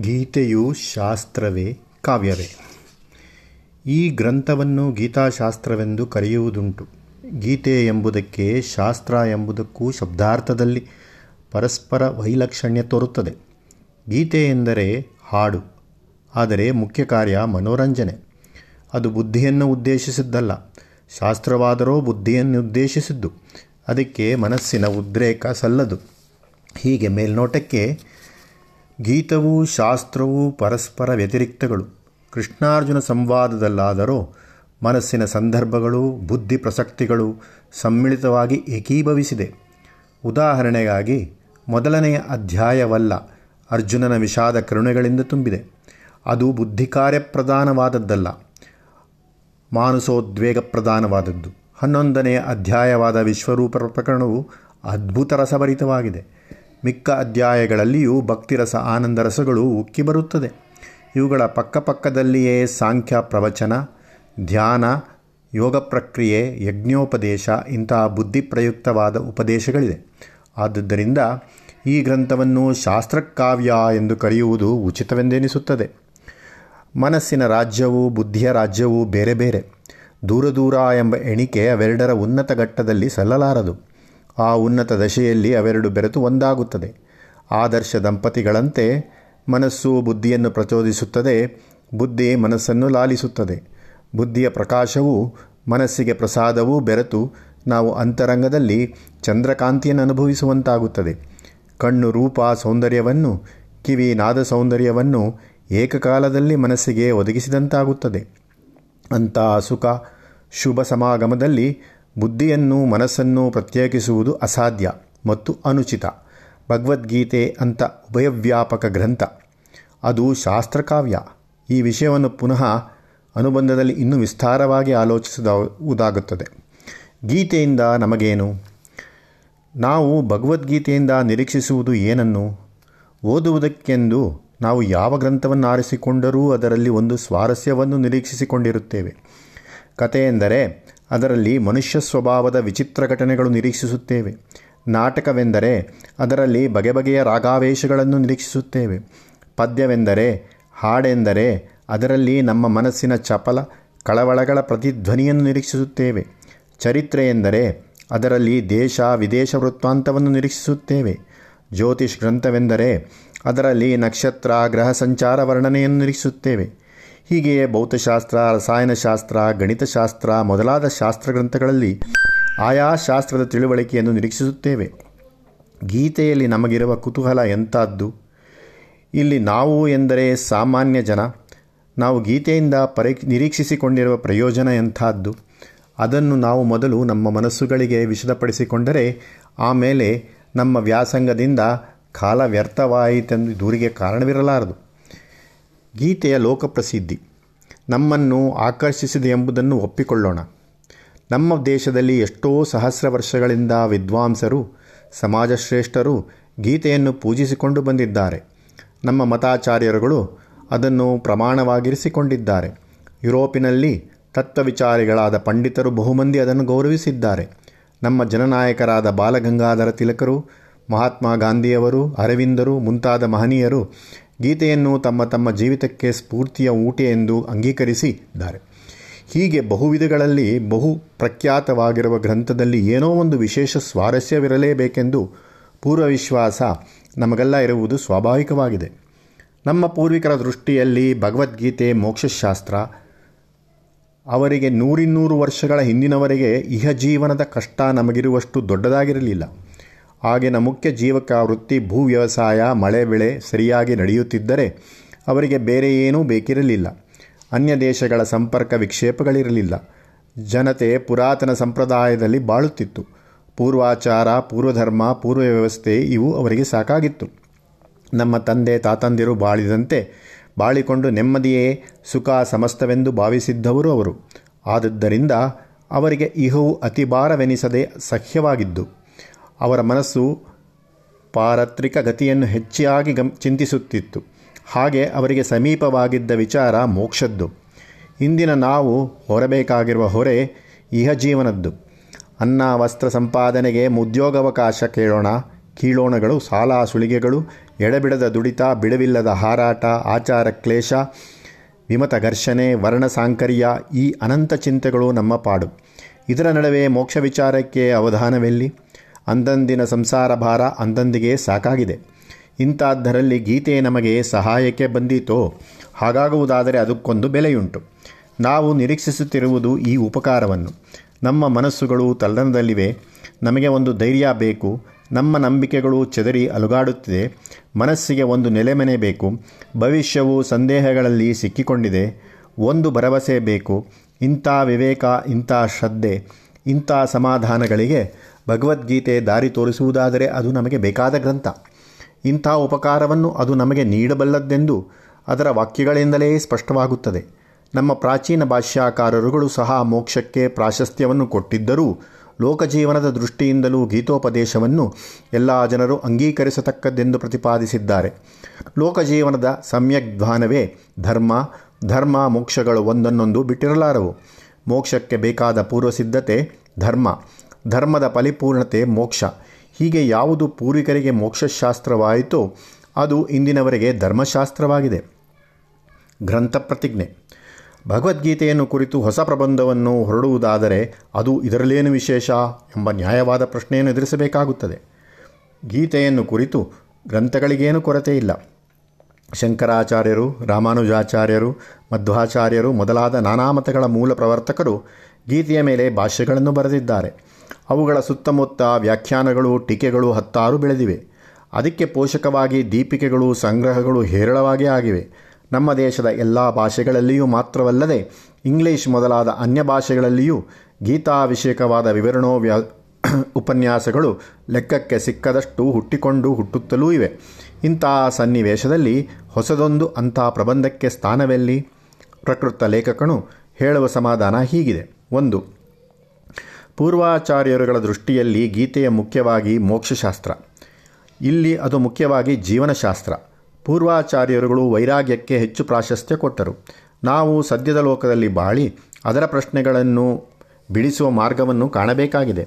ಗೀತೆಯು ಶಾಸ್ತ್ರವೇ ಕಾವ್ಯವೇ. ಈ ಗ್ರಂಥವನ್ನು ಗೀತಾಶಾಸ್ತ್ರವೆಂದು ಕರೆಯುವುದುಂಟು. ಗೀತೆ ಎಂಬುದಕ್ಕೆ ಶಾಸ್ತ್ರ ಎಂಬುದಕ್ಕೂ ಶಬ್ದಾರ್ಥದಲ್ಲಿ ಪರಸ್ಪರ ವೈಲಕ್ಷಣ್ಯ ತೋರುತ್ತದೆ. ಗೀತೆ ಎಂದರೆ ಹಾಡು, ಆದರೆ ಮುಖ್ಯ ಕಾರ್ಯ ಮನೋರಂಜನೆ. ಅದು ಬುದ್ಧಿಯನ್ನು ಉದ್ದೇಶಿಸಿದ್ದಲ್ಲ, ಶಾಸ್ತ್ರವಾದರೂ ಬುದ್ಧಿಯನ್ನು ಉದ್ದೇಶಿಸಿದ್ದು. ಅದಕ್ಕೆ ಮನಸ್ಸಿನ ಉದ್ರೇಕ ಸಲ್ಲದು. ಹೀಗೆ ಮೇಲ್ನೋಟಕ್ಕೆ ಗೀತವೂ ಶಾಸ್ತ್ರವೂ ಪರಸ್ಪರ ವ್ಯತಿರಿಕ್ತಗಳು. ಕೃಷ್ಣಾರ್ಜುನ ಸಂವಾದದಲ್ಲಾದರೂ ಮನಸ್ಸಿನ ಸಂದರ್ಭಗಳು, ಬುದ್ಧಿ ಪ್ರಸಕ್ತಿಗಳು ಸಮ್ಮಿಳಿತವಾಗಿ ಏಕೀಭವಿಸಿದೆ. ಉದಾಹರಣೆಗಾಗಿ, ಮೊದಲನೆಯ ಅಧ್ಯಾಯವಲ್ಲ ಅರ್ಜುನನ ವಿಷಾದ ಕರುಣೆಗಳಿಂದ ತುಂಬಿದೆ. ಅದು ಬುದ್ಧಿ ಕಾರ್ಯಪ್ರಧಾನವಾದದ್ದಲ್ಲ ಮಾನಸೋದ್ವೇಗ ಪ್ರಧಾನವಾದದ್ದು ಹನ್ನೊಂದನೆಯ ಅಧ್ಯಾಯವಾದ ವಿಶ್ವರೂಪ ಪ್ರಕರಣವು ಅದ್ಭುತ ರಸಭರಿತವಾಗಿದೆ. ಮಿಕ್ಕ ಅಧ್ಯಾಯಗಳಲ್ಲಿಯೂ ಭಕ್ತಿರಸ ಆನಂದ ರಸಗಳು ಉಕ್ಕಿ ಬರುತ್ತದೆ. ಇವುಗಳ ಪಕ್ಕಪಕ್ಕದಲ್ಲಿಯೇ ಸಾಂಖ್ಯ ಪ್ರವಚನ, ಧ್ಯಾನ, ಯೋಗ ಪ್ರಕ್ರಿಯೆ, ಯಜ್ಞೋಪದೇಶ ಇಂತಹ ಬುದ್ಧಿಪ್ರಯುಕ್ತವಾದ ಉಪದೇಶಗಳಿದೆ ಆದುದರಿಂದ ಈ ಗ್ರಂಥವನ್ನು ಶಾಸ್ತ್ರಕಾವ್ಯ ಎಂದು ಕರೆಯುವುದು ಉಚಿತವೆಂದೆನಿಸುತ್ತದೆ. ಮನಸ್ಸಿನ ರಾಜ್ಯವು ಬುದ್ಧಿಯ ರಾಜ್ಯವೂ ಬೇರೆ ಬೇರೆ. ದೂರ ದೂರ ಎಂಬ ಎಣಿಕೆ ಅವೆರಡರ ಉನ್ನತ ಘಟ್ಟದಲ್ಲಿ ಸಲ್ಲಲಾರದು. ಆ ಉನ್ನತ ದಶೆಯಲ್ಲಿ ಅವೆರಡು ಬೆರೆತು ಒಂದಾಗುತ್ತದೆ. ಆದರ್ಶ ದಂಪತಿಗಳಂತೆ ಮನಸ್ಸು ಬುದ್ಧಿಯನ್ನು ಪ್ರಚೋದಿಸುತ್ತದೆ, ಬುದ್ಧಿ ಮನಸ್ಸನ್ನು ಲಾಲಿಸುತ್ತದೆ. ಬುದ್ಧಿಯ ಪ್ರಕಾಶವು ಮನಸ್ಸಿಗೆ ಪ್ರಸಾದವೂ ಬೆರೆತು ನಾವು ಅಂತರಂಗದಲ್ಲಿ ಚಂದ್ರಕಾಂತಿಯನ್ನು ಅನುಭವಿಸುವಂತಾಗುತ್ತದೆ. ಕಣ್ಣು ರೂಪ ಸೌಂದರ್ಯವನ್ನು, ಕಿವಿ ನಾದ ಸೌಂದರ್ಯವನ್ನು ಏಕಕಾಲದಲ್ಲಿ ಮನಸ್ಸಿಗೆ ಒದಗಿಸಿದಂತಾಗುತ್ತದೆ. ಅಂತಹ ಸುಖ, ಶುಭ ಸಮಾಗಮದಲ್ಲಿ ಬುದ್ಧಿಯನ್ನು ಮನಸ್ಸನ್ನು ಪ್ರತ್ಯೇಕಿಸುವುದು ಅಸಾಧ್ಯ ಮತ್ತು ಅನುಚಿತ. ಭಗವದ್ಗೀತೆ ಅಂತ ಉಭಯವ್ಯಾಪಕ ಗ್ರಂಥ. ಅದು ಶಾಸ್ತ್ರಕಾವ್ಯ. ಈ ವಿಷಯವನ್ನು ಪುನಃ ಅನುಬಂಧದಲ್ಲಿ ಇನ್ನೂ ವಿಸ್ತಾರವಾಗಿ ಆಲೋಚಿಸುವುದಾಗುತ್ತದೆ. ಗೀತೆಯಿಂದ ನಮಗೇನು? ನಾವು ಭಗವದ್ಗೀತೆಯಿಂದ ನಿರೀಕ್ಷಿಸುವುದು ಏನನ್ನು? ಓದುವುದಕ್ಕೆಂದು ನಾವು ಯಾವ ಗ್ರಂಥವನ್ನು ಆರಿಸಿಕೊಂಡರೂ ಅದರಲ್ಲಿ ಒಂದು ಸ್ವಾರಸ್ಯವನ್ನು ನಿರೀಕ್ಷಿಸಿಕೊಂಡಿರುತ್ತೇವೆ. ಕತೆ ಎಂದರೆ ಅದರಲ್ಲಿ ಮನುಷ್ಯ ಸ್ವಭಾವದ ವಿಚಿತ್ರ ಘಟನೆಗಳು ನಿರೀಕ್ಷಿಸುತ್ತೇವೆ. ನಾಟಕವೆಂದರೆ ಅದರಲ್ಲಿ ಬಗೆ ಬಗೆಯ ರಾಗಾವೇಶಗಳನ್ನು ನಿರೀಕ್ಷಿಸುತ್ತೇವೆ. ಪದ್ಯವೆಂದರೆ ಹಾಡೆಂದರೆ ಅದರಲ್ಲಿ ನಮ್ಮ ಮನಸ್ಸಿನ ಚಪಲ, ಕಳವಳಗಳ ಪ್ರತಿಧ್ವನಿಯನ್ನು ನಿರೀಕ್ಷಿಸುತ್ತೇವೆ. ಚರಿತ್ರೆ ಎಂದರೆ ಅದರಲ್ಲಿ ದೇಶ, ವಿದೇಶ ವೃತ್ತಾಂತವನ್ನು ನಿರೀಕ್ಷಿಸುತ್ತೇವೆ. ಜ್ಯೋತಿಷ್ ಗ್ರಂಥವೆಂದರೆ ಅದರಲ್ಲಿ ನಕ್ಷತ್ರ, ಗ್ರಹ ಸಂಚಾರ ವರ್ಣನೆಯನ್ನು ನಿರೀಕ್ಷಿಸುತ್ತೇವೆ. ಹೀಗೆಯೇ ಭೌತಶಾಸ್ತ್ರ, ರಸಾಯನಶಾಸ್ತ್ರ, ಗಣಿತಶಾಸ್ತ್ರ ಮೊದಲಾದ ಶಾಸ್ತ್ರ ಗ್ರಂಥಗಳಲ್ಲಿ ಆಯಾ ಶಾಸ್ತ್ರದ ತಿಳುವಳಿಕೆಯನ್ನು ನಿರೀಕ್ಷಿಸುತ್ತೇವೆ. ಗೀತೆಯಲ್ಲಿ ನಮಗಿರುವ ಕುತೂಹಲ ಎಂಥದ್ದು ಇಲ್ಲಿ ನಾವು ಎಂದರೆ ಸಾಮಾನ್ಯ ಜನ. ನಾವು ಗೀತೆಯಿಂದ ಪರಿ, ನಿರೀಕ್ಷಿಸಿಕೊಂಡಿರುವ ಪ್ರಯೋಜನ ಎಂಥದ್ದು ಅದನ್ನು ನಾವು ಮೊದಲು ನಮ್ಮ ಮನಸ್ಸುಗಳಿಗೆ ವಿಶದಪಡಿಸಿಕೊಂಡರೆ ಆಮೇಲೆ ನಮ್ಮ ವ್ಯಾಸಂಗದಿಂದ ಕಾಲ ವ್ಯರ್ಥವಾಯಿತೆಂದು ದೂರಿಗೆ ಕಾರಣವಿರಲಾರದು. ಗೀತೆಯ ಲೋಕಪ್ರಸಿದ್ಧಿ. ನಮ್ಮನ್ನು ಆಕರ್ಷಿಸಿದೆ ಎಂಬುದನ್ನು ಒಪ್ಪಿಕೊಳ್ಳೋಣ. ನಮ್ಮ ದೇಶದಲ್ಲಿ ಎಷ್ಟೋ ಸಹಸ್ರ ವರ್ಷಗಳಿಂದ ವಿದ್ವಾಂಸರು, ಸಮಾಜಶ್ರೇಷ್ಠರು ಗೀತೆಯನ್ನು ಪೂಜಿಸಿಕೊಂಡು ಬಂದಿದ್ದಾರೆ. ನಮ್ಮ ಮತಾಚಾರ್ಯರುಗಳು ಅದನ್ನು ಪ್ರಮಾಣವಾಗಿರಿಸಿಕೊಂಡಿದ್ದಾರೆ. ಯುರೋಪಿನಲ್ಲಿ ತತ್ವವಿಚಾರಿಗಳಾದ ಪಂಡಿತರು ಬಹುಮಂದಿ ಅದನ್ನು ಗೌರವಿಸಿದ್ದಾರೆ. ನಮ್ಮ ಜನನಾಯಕರಾದ ಬಾಲಗಂಗಾಧರ ತಿಲಕರು, ಮಹಾತ್ಮ ಗಾಂಧಿಯವರು, ಅರವಿಂದರು ಮುಂತಾದ ಮಹನೀಯರು ಗೀತೆಯನ್ನು ತಮ್ಮ ತಮ್ಮ ಜೀವಿತಕ್ಕೆ ಸ್ಫೂರ್ತಿಯ ಊಟ ಎಂದು ಅಂಗೀಕರಿಸಿದ್ದಾರೆ. ಹೀಗೆ ಬಹುವಿಧಗಳಲ್ಲಿ ಬಹು ಪ್ರಖ್ಯಾತವಾಗಿರುವ ಗ್ರಂಥದಲ್ಲಿ ಏನೋ ಒಂದು ವಿಶೇಷ ಸ್ವಾರಸ್ಯವಿರಲೇಬೇಕೆಂದು ಪೂರ್ವವಿಶ್ವಾಸ ನಮಗೆಲ್ಲ ಇರುವುದು ಸ್ವಾಭಾವಿಕವಾಗಿದೆ. ನಮ್ಮ ಪೂರ್ವಿಕರ ದೃಷ್ಟಿಯಲ್ಲಿ ಭಗವದ್ಗೀತೆ, ಮೋಕ್ಷಶಾಸ್ತ್ರ, ಅವರಿಗೆ ನೂರಿನ್ನೂರು ವರ್ಷಗಳ ಹಿಂದಿನವರೆಗೆ ಇಹ ಜೀವನದ ಕಷ್ಟ ನಮಗಿರುವಷ್ಟು ದೊಡ್ಡದಾಗಿರಲಿಲ್ಲ. ಆಗಿನ ಮುಖ್ಯ ಜೀವಕ ವೃತ್ತಿ ಭೂ ವ್ಯವಸಾಯ, ಮಳೆ ಬೆಳೆ ಸರಿಯಾಗಿ ನಡೆಯುತ್ತಿದ್ದರೆ ಅವರಿಗೆ ಬೇರೆ ಏನೂ ಬೇಕಿರಲಿಲ್ಲ. ಅನ್ಯ ದೇಶಗಳ ಸಂಪರ್ಕ ವಿಕ್ಷೇಪಗಳಿರಲಿಲ್ಲ. ಜನತೆ ಪುರಾತನ ಸಂಪ್ರದಾಯದಲ್ಲಿ ಬಾಳುತ್ತಿತ್ತು. ಪೂರ್ವಾಚಾರ, ಪೂರ್ವಧರ್ಮ ಪೂರ್ವ ವ್ಯವಸ್ಥೆ ಇವು ಅವರಿಗೆ ಸಾಕಾಗಿತ್ತು. ನಮ್ಮ ತಂದೆ, ತಾತಂದಿರು ಬಾಳಿದಂತೆ ಬಾಳಿಕೊಂಡು ನೆಮ್ಮದಿಯೇ ಸುಖ ಸಮಸ್ತವೆಂದು ಭಾವಿಸಿದ್ದವರು ಅವರು. ಆದದ್ದರಿಂದ ಅವರಿಗೆ ಇಹವು ಅತಿಭಾರವೆನಿಸದೆ ಸಹ್ಯವಾಗಿದ್ದು. ಅವರ ಮನಸ್ಸು ಪಾರತ್ರಿಕ ಗತಿಯನ್ನು ಹೆಚ್ಚಾಗಿ ಗಮ್, ಚಿಂತಿಸುತ್ತಿತ್ತು. ಹಾಗೆ ಅವರಿಗೆ ಸಮೀಪವಾಗಿದ್ದ ವಿಚಾರ ಮೋಕ್ಷದ್ದು. ಇಂದಿನ ನಾವು ಹೊರಬೇಕಾಗಿರುವ ಹೊರೆ ಇಹ ಜೀವನದ್ದು. ಅನ್ನ, ವಸ್ತ್ರ ಸಂಪಾದನೆಗೆ ಉದ್ಯೋಗಾವಕಾಶ ಕೇಳೋಣ. ಕೀಳೋಣಗಳು, ಸಾಲ ಸುಳಿಗೆಗಳು, ಎಡಬಿಡದ ದುಡಿತ, ಬಿಡವಿಲ್ಲದ ಹಾರಾಟ, ಆಚಾರ ಕ್ಲೇಶ, ವಿಮತ ಘರ್ಷಣೆ, ವರ್ಣ ಸಾಂಕರ್ಯ ಈ ಅನಂತ ಚಿಂತೆಗಳು ನಮ್ಮ ಪಾಡು. ಇದರ ನಡುವೆ ಮೋಕ್ಷ ವಿಚಾರಕ್ಕೆ ಅವಧಾನವೆಲ್ಲಿ? ಅಂದಂದಿನ ಸಂಸಾರ ಭಾರ ಅಂದಂದಿಗೆ ಸಾಕಾಗಿದೆ. ಇಂಥದ್ದರಲ್ಲಿ ಗೀತೆ ನಮಗೆ ಸಹಾಯಕ್ಕೆ ಬಂದೀತೋ? ಹಾಗಾಗುವುದಾದರೆ ಅದಕ್ಕೊಂದು ಬೆಲೆಯುಂಟು. ನಾವು ನಿರೀಕ್ಷಿಸುತ್ತಿರುವುದು ಈ ಉಪಕಾರವನ್ನು. ನಮ್ಮ ಮನಸ್ಸುಗಳು ತಲ್ಲಣದಲ್ಲಿವೆ. ನಮಗೆ ಒಂದು ಧೈರ್ಯ ಬೇಕು. ನಮ್ಮ ನಂಬಿಕೆಗಳು ಚೆದರಿ ಅಲುಗಾಡುತ್ತಿದೆ. ಮನಸ್ಸಿಗೆ ಒಂದು ನೆಲೆಮನೆ ಬೇಕು. ಭವಿಷ್ಯವು ಸಂದೇಹಗಳಲ್ಲಿ ಸಿಕ್ಕಿಕೊಂಡಿದೆ. ಒಂದು ಭರವಸೆ ಬೇಕು. ಇಂಥ ವಿವೇಕ, ಇಂಥ ಶ್ರದ್ಧೆ, ಇಂಥ ಸಮಾಧಾನಗಳಿಗೆ ಭಗವದ್ಗೀತೆ ದಾರಿ ತೋರಿಸುವುದಾದರೆ ಅದು ನಮಗೆ ಬೇಕಾದ ಗ್ರಂಥ. ಇಂಥ ಉಪಕಾರವನ್ನು ಅದು ನಮಗೆ ನೀಡಬಲ್ಲದ್ದೆಂದು ಅದರ ವಾಕ್ಯಗಳಿಂದಲೇ ಸ್ಪಷ್ಟವಾಗುತ್ತದೆ. ನಮ್ಮ ಪ್ರಾಚೀನ ಭಾಷ್ಯಾಕಾರರುಗಳು ಸಹ ಮೋಕ್ಷಕ್ಕೆ ಪ್ರಾಶಸ್ತ್ಯವನ್ನು ಕೊಟ್ಟಿದ್ದರೂ ಲೋಕಜೀವನದ ದೃಷ್ಟಿಯಿಂದಲೂ ಗೀತೋಪದೇಶವನ್ನು ಎಲ್ಲ ಜನರು ಅಂಗೀಕರಿಸತಕ್ಕದ್ದೆಂದು ಪ್ರತಿಪಾದಿಸಿದ್ದಾರೆ. ಲೋಕಜೀವನದ ಸಮ್ಯಗ್ಧ್ವಾನವೇ ಧರ್ಮ ಧರ್ಮ ಮೋಕ್ಷಗಳು ಒಂದನ್ನೊಂದು ಬಿಟ್ಟಿರಲಾರವು. ಮೋಕ್ಷಕ್ಕೆ ಬೇಕಾದ ಪೂರ್ವಸಿದ್ಧತೆ ಧರ್ಮ. ಧರ್ಮದ ಪರಿಪೂರ್ಣತೆ ಮೋಕ್ಷ. ಹೀಗೆ ಯಾವುದು ಪೂರ್ವಿಕರಿಗೆ ಮೋಕ್ಷಶಾಸ್ತ್ರವಾಯಿತೋ ಅದು ಇಂದಿನವರೆಗೆ ಧರ್ಮಶಾಸ್ತ್ರವಾಗಿದೆ. ಗ್ರಂಥ ಪ್ರತಿಜ್ಞೆ. ಭಗವದ್ಗೀತೆಯನ್ನು ಕುರಿತು ಹೊಸ ಪ್ರಬಂಧವನ್ನು ಹೊರಡುವುದಾದರೆ ಅದು ಇದರಲ್ಲೇನು ವಿಶೇಷ ಎಂಬ ನ್ಯಾಯವಾದ ಪ್ರಶ್ನೆಯನ್ನು ಎದುರಿಸಬೇಕಾಗುತ್ತದೆ. ಗೀತೆಯನ್ನು ಕುರಿತು ಗ್ರಂಥಗಳಿಗೇನು ಕೊರತೆ ಇಲ್ಲ. ಶಂಕರಾಚಾರ್ಯರು, ರಾಮಾನುಜಾಚಾರ್ಯರು, ಮಧ್ವಾಚಾರ್ಯರು ಮೊದಲಾದ ನಾನಾ ಮತಗಳ ಮೂಲ ಪ್ರವರ್ತಕರು ಗೀತೆಯ ಮೇಲೆ ಭಾಷ್ಯಗಳನ್ನು ಬರೆದಿದ್ದಾರೆ. ಅವುಗಳ ಸುತ್ತಮುತ್ತ ವ್ಯಾಖ್ಯಾನಗಳು, ಟೀಕೆಗಳು ಹತ್ತಾರು ಬೆಳೆದಿವೆ. ಅದಕ್ಕೆ ಪೋಷಕವಾಗಿ ದೀಪಿಕೆಗಳು, ಸಂಗ್ರಹಗಳು ಹೇರಳವಾಗಿ ಆಗಿವೆ. ನಮ್ಮ ದೇಶದ ಎಲ್ಲ ಭಾಷೆಗಳಲ್ಲಿಯೂ ಮಾತ್ರವಲ್ಲದೆ ಇಂಗ್ಲಿಷ್ ಮೊದಲಾದ ಅನ್ಯ ಭಾಷೆಗಳಲ್ಲಿಯೂ ಗೀತಾಭಿಷೇಕವಾದ ವಿವರಣೋ ವ್ಯಾ, ಉಪನ್ಯಾಸಗಳು ಲೆಕ್ಕಕ್ಕೆ ಸಿಕ್ಕದಷ್ಟು ಹುಟ್ಟಿಕೊಂಡು ಹುಟ್ಟುತ್ತಲೂ ಇವೆ. ಇಂಥ ಸನ್ನಿವೇಶದಲ್ಲಿ ಹೊಸದೊಂದು ಅಂಥ ಪ್ರಬಂಧಕ್ಕೆ ಸ್ಥಾನವೆಲ್ಲಿ? ಪ್ರಕೃತ ಲೇಖಕನು ಹೇಳುವ ಸಮಾಧಾನ ಹೀಗಿದೆ. ಒಂದು ಪೂರ್ವಾಚಾರ್ಯರುಗಳ ದೃಷ್ಟಿಯಲ್ಲಿ ಗೀತೆಯ ಮುಖ್ಯವಾಗಿ ಮೋಕ್ಷಶಾಸ್ತ್ರ. ಇಲ್ಲಿ ಅದು ಮುಖ್ಯವಾಗಿ ಜೀವನಶಾಸ್ತ್ರ. ಪೂರ್ವಾಚಾರ್ಯರುಗಳು ವೈರಾಗ್ಯಕ್ಕೆ ಹೆಚ್ಚು ಪ್ರಾಶಸ್ತ್ಯ ಕೊಟ್ಟರು. ನಾವು ಸದ್ಯದ ಲೋಕದಲ್ಲಿ ಬಾಳಿ ಅದರ ಪ್ರಶ್ನೆಗಳನ್ನು ಬಿಡಿಸುವ ಮಾರ್ಗವನ್ನು ಕಾಣಬೇಕಾಗಿದೆ.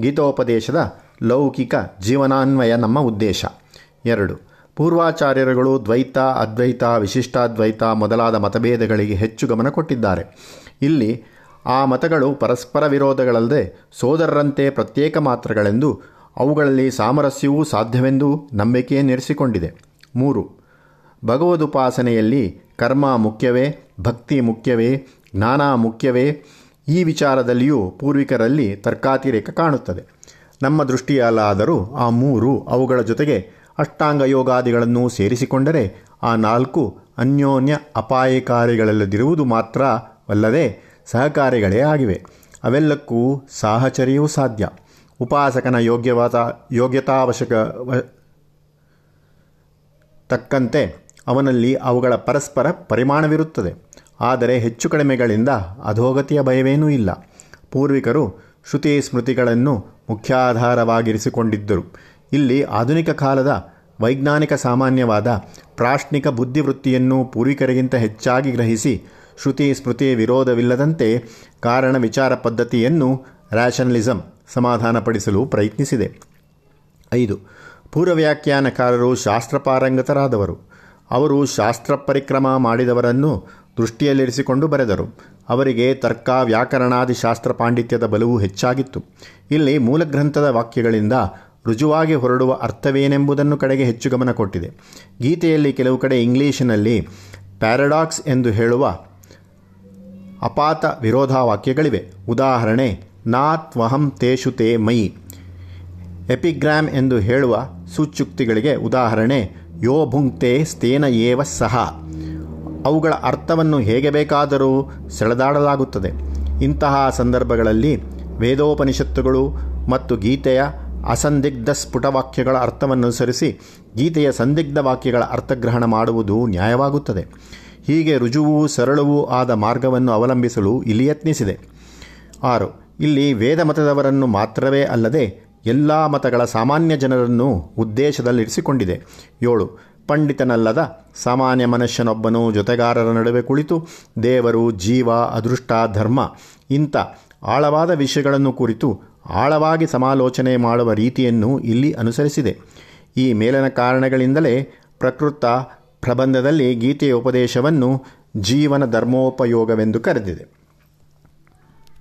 ಗೀತೋಪದೇಶದ ಲೌಕಿಕ ಜೀವನಾನ್ವಯ ನಮ್ಮ ಉದ್ದೇಶ. ಎರಡು. ಪೂರ್ವಾಚಾರ್ಯರುಗಳು ದ್ವೈತ, ಅದ್ವೈತ, ವಿಶಿಷ್ಟಾದ್ವೈತ ಮೊದಲಾದ ಮತಭೇದಗಳಿಗೆ ಹೆಚ್ಚು ಗಮನ ಕೊಟ್ಟಿದ್ದಾರೆ. ಇಲ್ಲಿ ಆ ಮತಗಳು ಪರಸ್ಪರ ವಿರೋಧಗಳಲ್ಲದೆ ಸೋದರರಂತೆ ಪ್ರತ್ಯೇಕ ಮಾತ್ರಗಳೆಂದು ಅವುಗಳಲ್ಲಿ ಸಾಮರಸ್ಯವೂ ಸಾಧ್ಯವೆಂದು ನಂಬಿಕೆಯನ್ನಿರಿಸಿಕೊಂಡಿದೆ ಮೂರು, ಭಗವದುಪಾಸನೆಯಲ್ಲಿ ಕರ್ಮ ಮುಖ್ಯವೇ, ಭಕ್ತಿ ಮುಖ್ಯವೇ, ಜ್ಞಾನ ಮುಖ್ಯವೇ ಈ ವಿಚಾರದಲ್ಲಿಯೂ ಪೂರ್ವಿಕರಲ್ಲಿ ತರ್ಕಾತಿರೇಕ ಕಾಣುತ್ತದೆ. ನಮ್ಮ ದೃಷ್ಟಿಯಲ್ಲಾದರೂ ಆ ಮೂರು ಅವುಗಳ ಜೊತೆಗೆ ಅಷ್ಟಾಂಗ ಯೋಗಾದಿಗಳನ್ನು ಸೇರಿಸಿಕೊಂಡರೆ ಆ ನಾಲ್ಕು ಅನ್ಯೋನ್ಯ ಅಪಾಯಕಾರಿಗಳಲ್ಲದಿರುವುದು ಮಾತ್ರವಲ್ಲದೆ ಸಹಕಾರಿಗಳೇ ಆಗಿವೆ. ಅವೆಲ್ಲಕ್ಕೂ ಸಾಹಚರ್ಯವೂ ಸಾಧ್ಯ. ಉಪಾಸಕನ ಯೋಗ್ಯವಾದ ಯೋಗ್ಯತಾವಶ್ಯಕ ತಕ್ಕಂತೆ ಅವನಲ್ಲಿ ಅವುಗಳ ಪರಸ್ಪರ ಪರಿಮಾಣವಿರುತ್ತದೆ. ಆದರೆ ಹೆಚ್ಚು ಕಡಿಮೆಗಳಿಂದ ಅಧೋಗತಿಯ ಭಯವೇನೂ ಇಲ್ಲ. ಪೂರ್ವಿಕರು ಶ್ರುತಿ ಸ್ಮೃತಿಗಳನ್ನು ಮುಖ್ಯಾಧಾರವಾಗಿರಿಸಿಕೊಂಡಿದ್ದರು. ಇಲ್ಲಿ ಆಧುನಿಕ ಕಾಲದ ವೈಜ್ಞಾನಿಕ ಸಾಮಾನ್ಯವಾದ ಪ್ರಾಶ್ನಿಕ ಬುದ್ಧಿವೃತ್ತಿಯನ್ನು ಪೂರ್ವಿಕರಿಗಿಂತ ಹೆಚ್ಚಾಗಿ ಗ್ರಹಿಸಿ ಶ್ರುತಿ ಸ್ಮೃತಿ ವಿರೋಧವಿಲ್ಲದಂತೆ ಕಾರಣ ವಿಚಾರ ಪದ್ಧತಿಯನ್ನು ರ್ಯಾಷನಲಿಸಂ ಸಮಾಧಾನಪಡಿಸಲು ಪ್ರಯತ್ನಿಸಿದೆ. ಐದು ಪೂರ್ವ ವ್ಯಾಖ್ಯಾನಕಾರರು ಶಾಸ್ತ್ರಪಾರಂಗತರಾದವರು. ಅವರು ಶಾಸ್ತ್ರ ಪರಿಕ್ರಮ ಮಾಡಿದವರನ್ನು ದೃಷ್ಟಿಯಲ್ಲಿರಿಸಿಕೊಂಡು ಬರೆದರು. ಅವರಿಗೆ ತರ್ಕ, ವ್ಯಾಕರಣಾದಿ ಶಾಸ್ತ್ರ ಪಾಂಡಿತ್ಯದ ಬಲವು ಹೆಚ್ಚಾಗಿತ್ತು. ಇಲ್ಲಿ ಮೂಲಗ್ರಂಥದ ವಾಕ್ಯಗಳಿಂದ ರುಜುವಾಗಿ ಹೊರಡುವ ಅರ್ಥವೇನೆಂಬುದನ್ನು ಕಡೆಗೆ ಹೆಚ್ಚು ಗಮನ ಕೊಟ್ಟಿದೆ. ಗೀತೆಯಲ್ಲಿ ಕೆಲವು ಕಡೆ ಇಂಗ್ಲೀಷಿನಲ್ಲಿ ಪ್ಯಾರಡಾಕ್ಸ್ ಎಂದು ಹೇಳುವ ಅಪಾತ ವಿರೋಧಾವಾಕ್ಯಗಳಿವೆ. ಉದಾಹರಣೆ ನಾತ್ವಹಂ ತೇಷು ತೇ ಮಯಿ. ಎಪಿಗ್ರಾಮ್ ಎಂದು ಹೇಳುವ ಸೂಚ್ಯುಕ್ತಿಗಳಿಗೆ ಉದಾಹರಣೆ, ಯೋ ಭುಂಕ್ತೆ ಸ್ಥೇನ ಏವ ಸಹ. ಅವುಗಳ ಅರ್ಥವನ್ನು ಹೇಗೆ ಬೇಕಾದರೂ ಸೆಳೆದಾಡಲಾಗುತ್ತದೆ. ಇಂತಹ ಸಂದರ್ಭಗಳಲ್ಲಿ ವೇದೋಪನಿಷತ್ತುಗಳು ಮತ್ತು ಗೀತೆಯ ಅಸಂದಿಗ್ಧ ಸ್ಫುಟವಾಕ್ಯಗಳ ಅರ್ಥವನ್ನು ಅನುಸರಿಸಿ ಗೀತೆಯ ಸಂದಿಗ್ಧ ವಾಕ್ಯಗಳ ಅರ್ಥಗ್ರಹಣ ಮಾಡುವುದು ನ್ಯಾಯವಾಗುತ್ತದೆ. ಹೀಗೆ ರುಜುವೂ ಸರಳವೂ ಆದ ಮಾರ್ಗವನ್ನು ಅವಲಂಬಿಸಲು ಇಲ್ಲಿ ಯತ್ನಿಸಿದೆ. ಆರು, ಇಲ್ಲಿ ವೇದ ಮತದವರನ್ನು ಮಾತ್ರವೇ ಅಲ್ಲದೆ ಎಲ್ಲ ಮತಗಳ ಸಾಮಾನ್ಯ ಜನರನ್ನು ಉದ್ದೇಶದಲ್ಲಿರಿಸಿಕೊಂಡಿದೆ. ಏಳು, ಪಂಡಿತನಲ್ಲದ ಸಾಮಾನ್ಯ ಮನುಷ್ಯನೊಬ್ಬನು ಜೊತೆಗಾರರ ನಡುವೆ ಕುಳಿತು ದೇವರು ಜೀವ, ಅದೃಷ್ಟ, ಧರ್ಮ ಇಂಥ ಆಳವಾದ ವಿಷಯಗಳನ್ನು ಕುರಿತು ಆಳವಾಗಿ ಸಮಾಲೋಚನೆ ಮಾಡುವ ರೀತಿಯನ್ನು ಇಲ್ಲಿ ಅನುಸರಿಸಿದೆ. ಈ ಮೇಲಿನ ಕಾರಣಗಳಿಂದಲೇ ಪ್ರಕೃತ ಪ್ರಬಂಧದಲ್ಲಿ ಗೀತೆಯ ಉಪದೇಶವನ್ನು ಜೀವನ ಧರ್ಮೋಪಯೋಗವೆಂದು ಕರೆದಿದೆ.